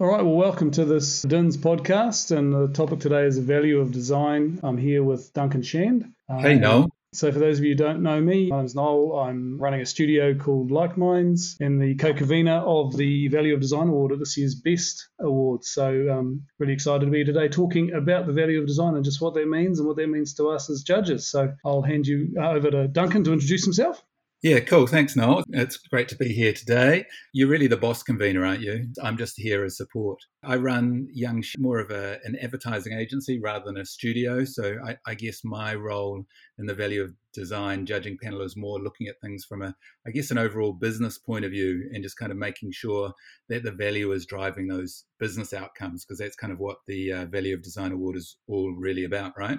All right, well, welcome to this DINZ podcast. And the topic today is the value of design. I'm here with Duncan Shand. Hey, Noel. So, for those of you who don't know me, my name's Noel. I'm running a studio called Like Minds and the co convenor of the Value of Design Award at this year's Best Award. So, um, really excited to be here today talking about the value of design and just what that means and what that means to us as judges. So, I'll hand you over to Duncan to introduce himself. Yeah, cool. Thanks, Noel. It's great to be here today. You're really the boss convener, aren't you? I'm just here as support. I run Young, more of a, an advertising agency rather than a studio. So I, I, guess my role in the value of design judging panel is more looking at things from a, I guess, an overall business point of view and just kind of making sure that the value is driving those business outcomes because that's kind of what the uh, Value of Design Award is all really about, right?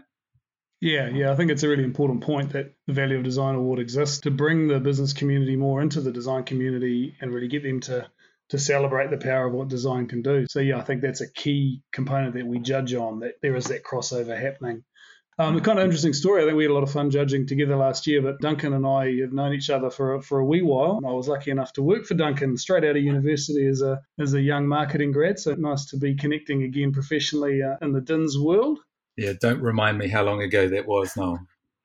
Yeah, yeah, I think it's a really important point that the Value of Design Award exists to bring the business community more into the design community and really get them to to celebrate the power of what design can do. So yeah, I think that's a key component that we judge on that there is that crossover happening. Um, a kind of interesting story. I think we had a lot of fun judging together last year, but Duncan and I have known each other for a, for a wee while. I was lucky enough to work for Duncan straight out of university as a as a young marketing grad. So nice to be connecting again professionally uh, in the DINZ world. Yeah, don't remind me how long ago that was now.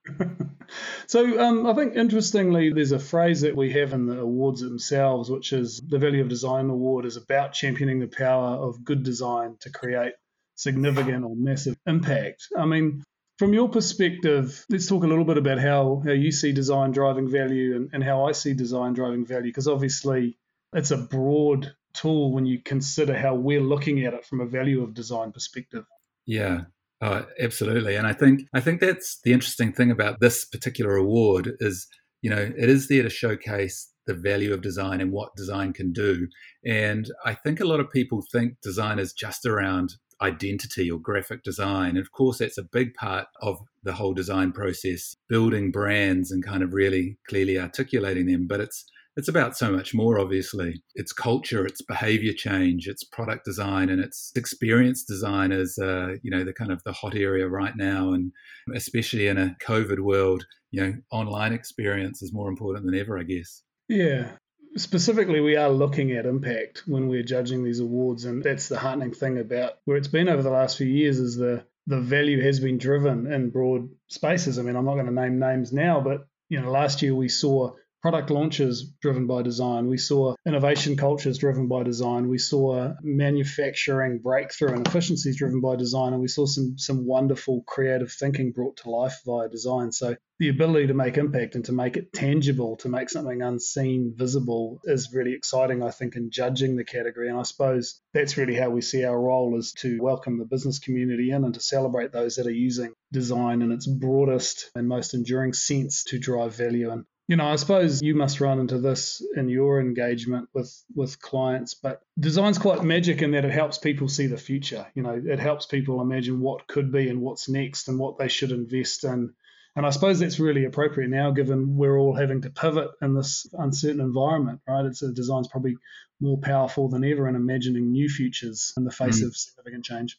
so um, I think interestingly, there's a phrase that we have in the awards themselves, which is the Value of Design Award is about championing the power of good design to create significant or massive impact. I mean, from your perspective, let's talk a little bit about how, how you see design driving value and, and how I see design driving value, because obviously it's a broad tool when you consider how we're looking at it from a value of design perspective. Yeah, Oh, absolutely. And I think I think that's the interesting thing about this particular award is, you know, it is there to showcase the value of design and what design can do. And I think a lot of people think design is just around identity or graphic design. And of course, that's a big part of the whole design process, building brands and kind of really clearly articulating them. But it's it's about so much more obviously. It's culture it's behavior change it's product design and it's experience design is uh, you know the kind of the hot area right now and especially in a covid world you know online experience is more important than ever i guess. Yeah. Specifically we are looking at impact when we're judging these awards and that's the heartening thing about where it's been over the last few years is the the value has been driven in broad spaces. I mean i'm not going to name names now but you know last year we saw product launches driven by design. We saw innovation cultures driven by design. We saw manufacturing breakthrough and efficiencies driven by design. And we saw some, some wonderful creative thinking brought to life via design. So the ability to make impact and to make it tangible, to make something unseen visible is really exciting, I think, in judging the category. And I suppose that's really how we see our role is to welcome the business community in and to celebrate those that are using design in its broadest and most enduring sense to drive value. And you know, I suppose you must run into this in your engagement with with clients, but design's quite magic in that it helps people see the future. You know, it helps people imagine what could be and what's next and what they should invest in. And I suppose that's really appropriate now, given we're all having to pivot in this uncertain environment, right? It's a design's probably more powerful than ever in imagining new futures in the face mm. of significant change.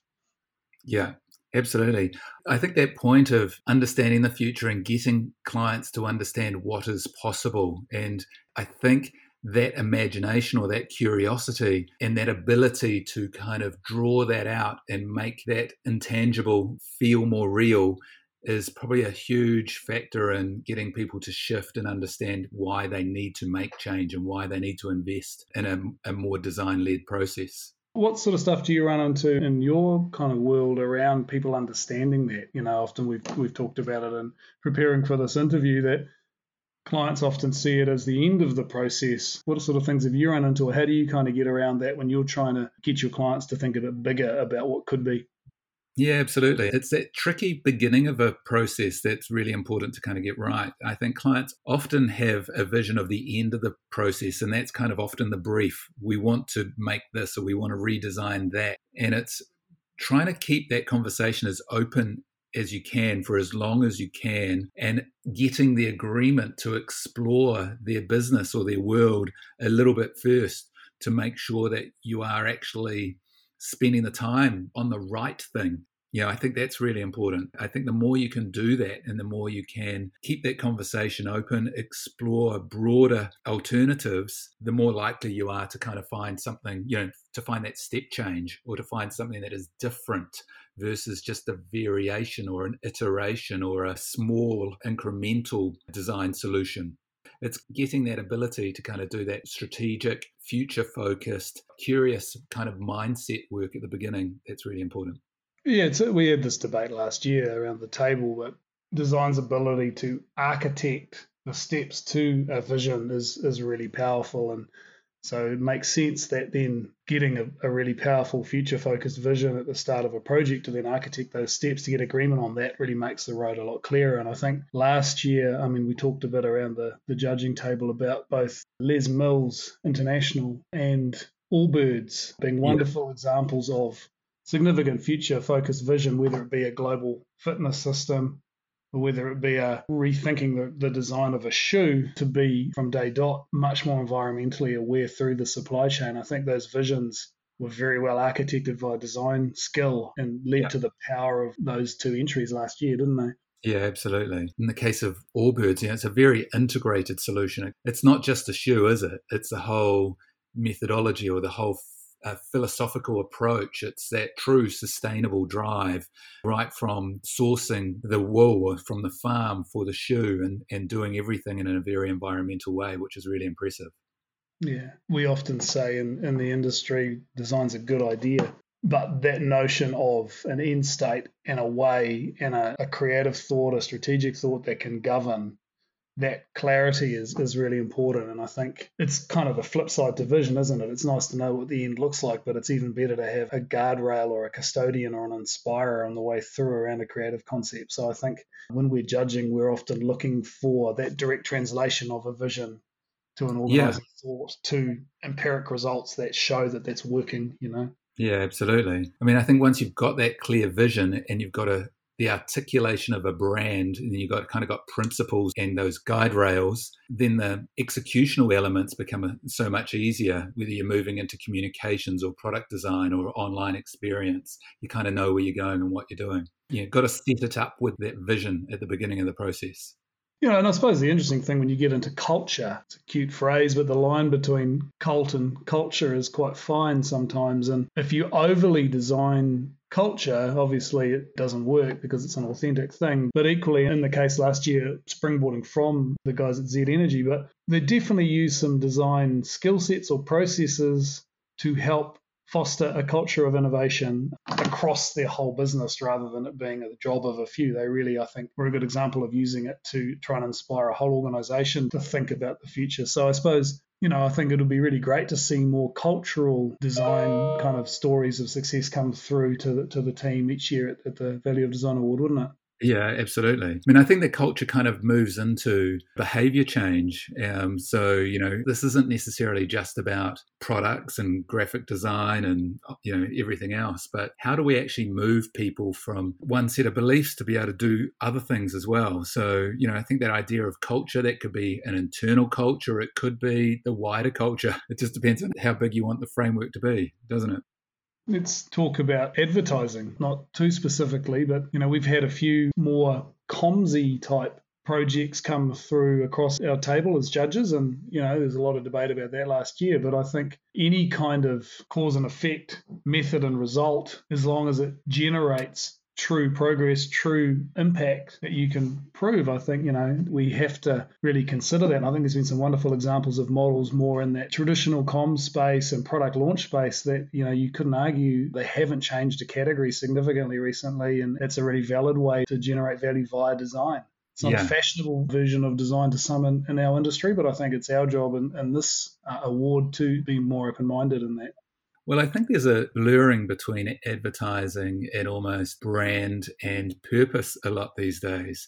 Yeah, Absolutely. I think that point of understanding the future and getting clients to understand what is possible. And I think that imagination or that curiosity and that ability to kind of draw that out and make that intangible feel more real is probably a huge factor in getting people to shift and understand why they need to make change and why they need to invest in a, a more design led process. What sort of stuff do you run into in your kind of world around people understanding that? You know, often we've we've talked about it in preparing for this interview that clients often see it as the end of the process. What sort of things have you run into, or how do you kind of get around that when you're trying to get your clients to think a bit bigger about what could be? Yeah, absolutely. It's that tricky beginning of a process that's really important to kind of get right. I think clients often have a vision of the end of the process, and that's kind of often the brief. We want to make this or we want to redesign that. And it's trying to keep that conversation as open as you can for as long as you can and getting the agreement to explore their business or their world a little bit first to make sure that you are actually spending the time on the right thing. You know, I think that's really important. I think the more you can do that and the more you can keep that conversation open, explore broader alternatives, the more likely you are to kind of find something, you know, to find that step change or to find something that is different versus just a variation or an iteration or a small incremental design solution. It's getting that ability to kind of do that strategic, future focused, curious kind of mindset work at the beginning. That's really important. Yeah, we had this debate last year around the table, but design's ability to architect the steps to a vision is is really powerful, and so it makes sense that then getting a, a really powerful future focused vision at the start of a project to then architect those steps to get agreement on that really makes the road a lot clearer. And I think last year, I mean, we talked a bit around the, the judging table about both Les Mills International and Allbirds being wonderful yeah. examples of significant future focused vision, whether it be a global fitness system whether it be a rethinking the, the design of a shoe to be from day dot much more environmentally aware through the supply chain. I think those visions were very well architected by design skill and led yeah. to the power of those two entries last year, didn't they? Yeah, absolutely. In the case of Allbirds, you know, it's a very integrated solution. It's not just a shoe, is it? It's the whole methodology or the whole a philosophical approach. It's that true sustainable drive, right from sourcing the wool from the farm for the shoe and, and doing everything in a very environmental way, which is really impressive. Yeah, we often say in, in the industry, design's a good idea, but that notion of an end state and a way and a, a creative thought, a strategic thought that can govern that clarity is, is really important. And I think it's kind of a flip side to vision, isn't it? It's nice to know what the end looks like, but it's even better to have a guardrail or a custodian or an inspirer on the way through around a creative concept. So I think when we're judging, we're often looking for that direct translation of a vision to an organizing yeah. thought to empiric results that show that that's working, you know? Yeah, absolutely. I mean, I think once you've got that clear vision and you've got a the articulation of a brand, and you've got kind of got principles and those guide rails, then the executional elements become uh, so much easier, whether you're moving into communications or product design or online experience. You kind of know where you're going and what you're doing. You've got to set it up with that vision at the beginning of the process. You know, and I suppose the interesting thing when you get into culture, it's a cute phrase, but the line between cult and culture is quite fine sometimes. And if you overly design culture, obviously it doesn't work because it's an authentic thing. But equally, in the case last year, springboarding from the guys at Z Energy, but they definitely use some design skill sets or processes to help foster a culture of innovation across their whole business rather than it being a job of a few. They really, I think, were a good example of using it to try and inspire a whole organization to think about the future. So I suppose you know, I think it'll be really great to see more cultural design kind of stories of success come through to the, to the team each year at, at the Value of Design Award, wouldn't it? Yeah, absolutely. I mean, I think the culture kind of moves into behavior change. Um, so, you know, this isn't necessarily just about products and graphic design and, you know, everything else, but how do we actually move people from one set of beliefs to be able to do other things as well? So, you know, I think that idea of culture, that could be an internal culture, it could be the wider culture. It just depends on how big you want the framework to be, doesn't it? Let's talk about advertising, not too specifically, but you know, we've had a few more comsy type projects come through across our table as judges and you know there's a lot of debate about that last year but i think any kind of cause and effect method and result as long as it generates true progress, true impact that you can prove. I think, you know, we have to really consider that. And I think there's been some wonderful examples of models more in that traditional com space and product launch space that, you know, you couldn't argue they haven't changed a category significantly recently. And it's a really valid way to generate value via design. It's not yeah. a fashionable version of design to some in, in, our industry, but I think it's our job in, in this uh, award to be more open minded in that. Well, I think there's a blurring between advertising and almost brand and purpose a lot these days.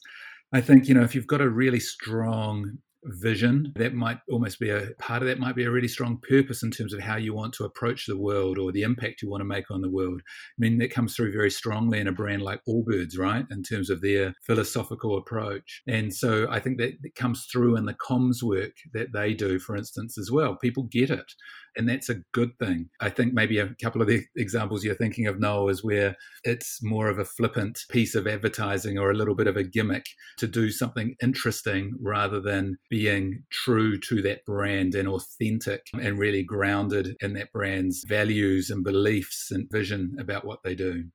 I think, you know, if you've got a really strong vision. That might almost be a part of that, might be a really strong purpose in terms of how you want to approach the world or the impact you want to make on the world. I mean, that comes through very strongly in a brand like Allbirds, right? In terms of their philosophical approach. And so I think that comes through in the comms work that they do, for instance, as well. People get it. And that's a good thing. I think maybe a couple of the examples you're thinking of, Noel, is where it's more of a flippant piece of advertising or a little bit of a gimmick to do something interesting rather than being true to that brand and authentic and really grounded in that brand's values and beliefs and vision about what they do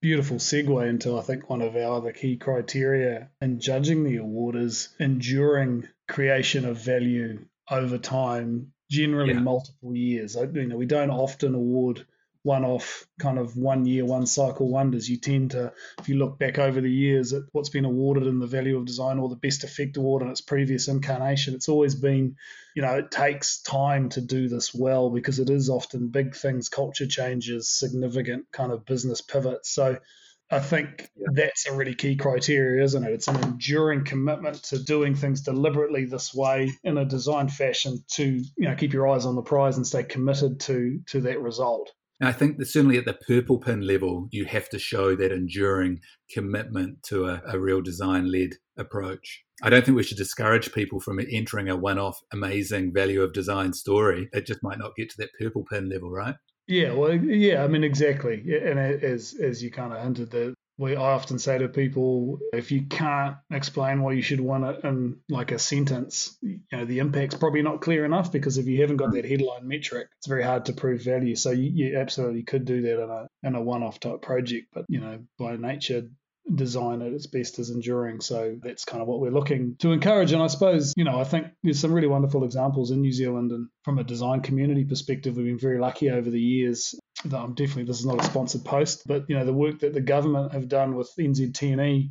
beautiful segue into I think one of our other key criteria in judging the award is enduring creation of value over time, generally yeah. multiple years. You know, we don't often award one-off kind of one year, one cycle wonders. You tend to, if you look back over the years at what's been awarded in the Value of Design or the Best Effect Award in its previous incarnation, it's always been, you know, it takes time to do this well because it is often big things, culture changes, significant kind of business pivots. So I think yeah. that's a really key criteria, isn't it? It's an enduring commitment to doing things deliberately this way in a designed fashion to, you know, keep your eyes on the prize and stay committed to to that result. And I think that certainly at the purple pin level, you have to show that enduring commitment to a, a real design led approach. I don't think we should discourage people from entering a one off amazing value of design story. It just might not get to that purple pin level, right? Yeah, well, yeah, I mean, exactly. And as as you kind of hinted, that we I often say to people, if you can't explain why you should want it in like a sentence, you know, the impact's probably not clear enough because if you haven't got mm. that headline metric, it's very hard to prove value. So you, you absolutely could do that in a in a one-off type project, but you know, by nature, design at its best is enduring. So that's kind of what we're looking to encourage. And I suppose, you know, I think there's some really wonderful examples in New Zealand. And from a design community perspective, we've been very lucky over the years. That I'm definitely, this is not a sponsored post, but, you know, the work that the government have done with NZTE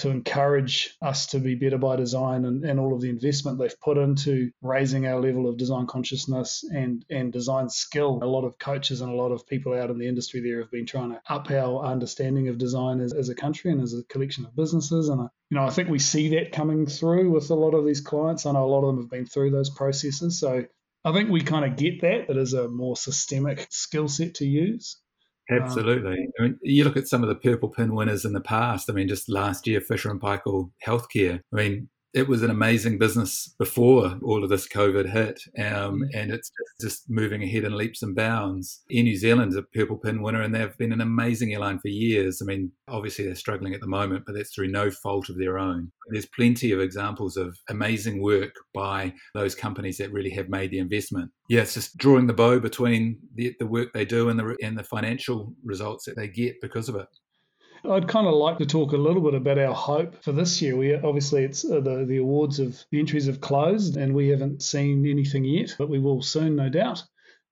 to encourage us to be better by design and, and all of the investment they've put into raising our level of design consciousness and, and design skill. A lot of coaches and a lot of people out in the industry there have been trying to up our understanding of design as, as a country and as a collection of businesses. And, I, you know, I think we see that coming through with a lot of these clients. I know a lot of them have been through those processes. So I think we kind of get that. It is a more systemic skill set to use. Absolutely. Um, I mean, you look at some of the purple pin winners in the past. I mean, just last year, Fisher and Paykel Healthcare. I mean, it was an amazing business before all of this COVID hit, um, mm. and it's just, moving ahead in leaps and bounds. Air New Zealand's a purple pin winner, and they've been an amazing airline for years. I mean, obviously they're struggling at the moment, but that's through no fault of their own. There's plenty of examples of amazing work by those companies that really have made the investment. Yeah, it's just drawing the bow between the, the work they do and the and the financial results that they get because of it. I'd kind of like to talk a little bit about our hope for this year. We obviously it's uh, the the awards of the entries have closed and we haven't seen anything yet, but we will soon, no doubt.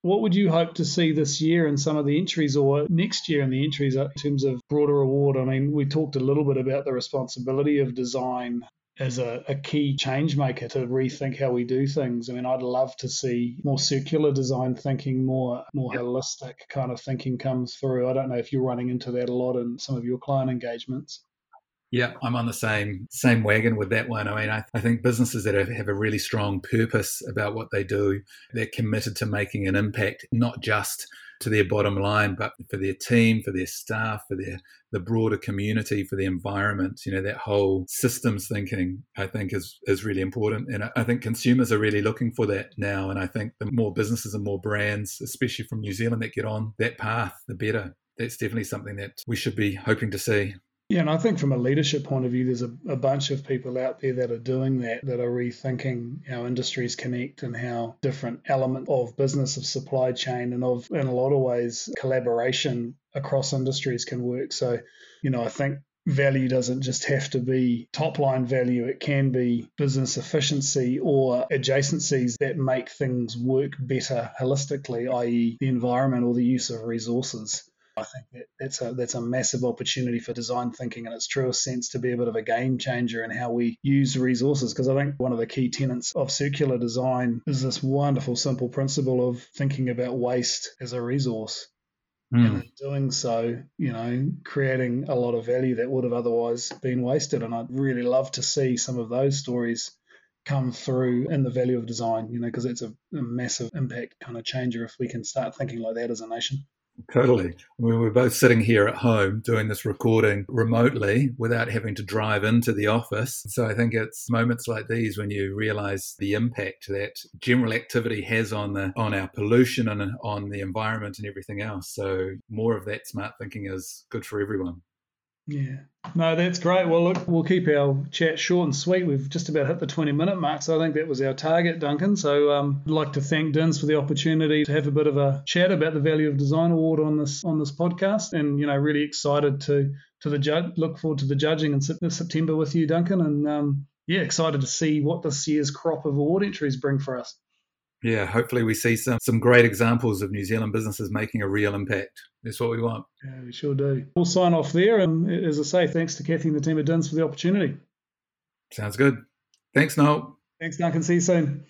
What would you hope to see this year in some of the entries or next year in the entries in terms of broader award? I mean, we talked a little bit about the responsibility of design as a, a, key change maker to rethink how we do things. I mean, I'd love to see more circular design thinking, more more yep. holistic kind of thinking comes through. I don't know if you're running into that a lot in some of your client engagements. Yeah, I'm on the same same wagon with that one. I mean, I, I think businesses that have, have a really strong purpose about what they do, they're committed to making an impact, not just to their bottom line, but for their team, for their staff, for their the broader community, for the environment. You know, that whole systems thinking, I think, is is really important, and I think consumers are really looking for that now. And I think the more businesses and more brands, especially from New Zealand, that get on that path, the better. That's definitely something that we should be hoping to see. Yeah, and I think from a leadership point of view, there's a, a, bunch of people out there that are doing that, that are rethinking how industries connect and how different elements of business, of supply chain, and of, in a lot of ways, collaboration across industries can work. So, you know, I think value doesn't just have to be top line value, it can be business efficiency or adjacencies that make things work better holistically, i.e., the environment or the use of resources. I think that that's a that's a massive opportunity for design thinking in its truest sense to be a bit of a game changer in how we use resources. Because I think one of the key tenets of circular design is this wonderful, simple principle of thinking about waste as a resource. Mm. And in doing so, you know, creating a lot of value that would have otherwise been wasted. And I'd really love to see some of those stories come through in the value of design, you know, because it's a, a massive impact kind of changer if we can start thinking like that as a nation. Totally. I mean, we're both sitting here at home doing this recording remotely without having to drive into the office. So I think it's moments like these when you realize the impact that general activity has on the on our pollution and uh, on the environment and everything else. So more of that smart thinking is good for everyone. Yeah. No, that's great. Well, look, we'll keep our chat short and sweet. We've just about hit the 20 minute mark, so I think that was our target, Duncan. So um, I'd like to thank DINZ for the opportunity to have a bit of a chat about the Value of Design Award on this on this podcast, and you know, really excited to to the judge. Look forward to the judging in September with you, Duncan, and um, yeah, excited to see what this year's crop of award entries bring for us yeah, hopefully we see some some great examples of New Zealand businesses making a real impact. That's what we want. Yeah, we sure do. We'll sign off there. And as I say, thanks to Kathy and the team at DINZ for the opportunity. Sounds good. Thanks, Noel. Thanks, Duncan. See you soon.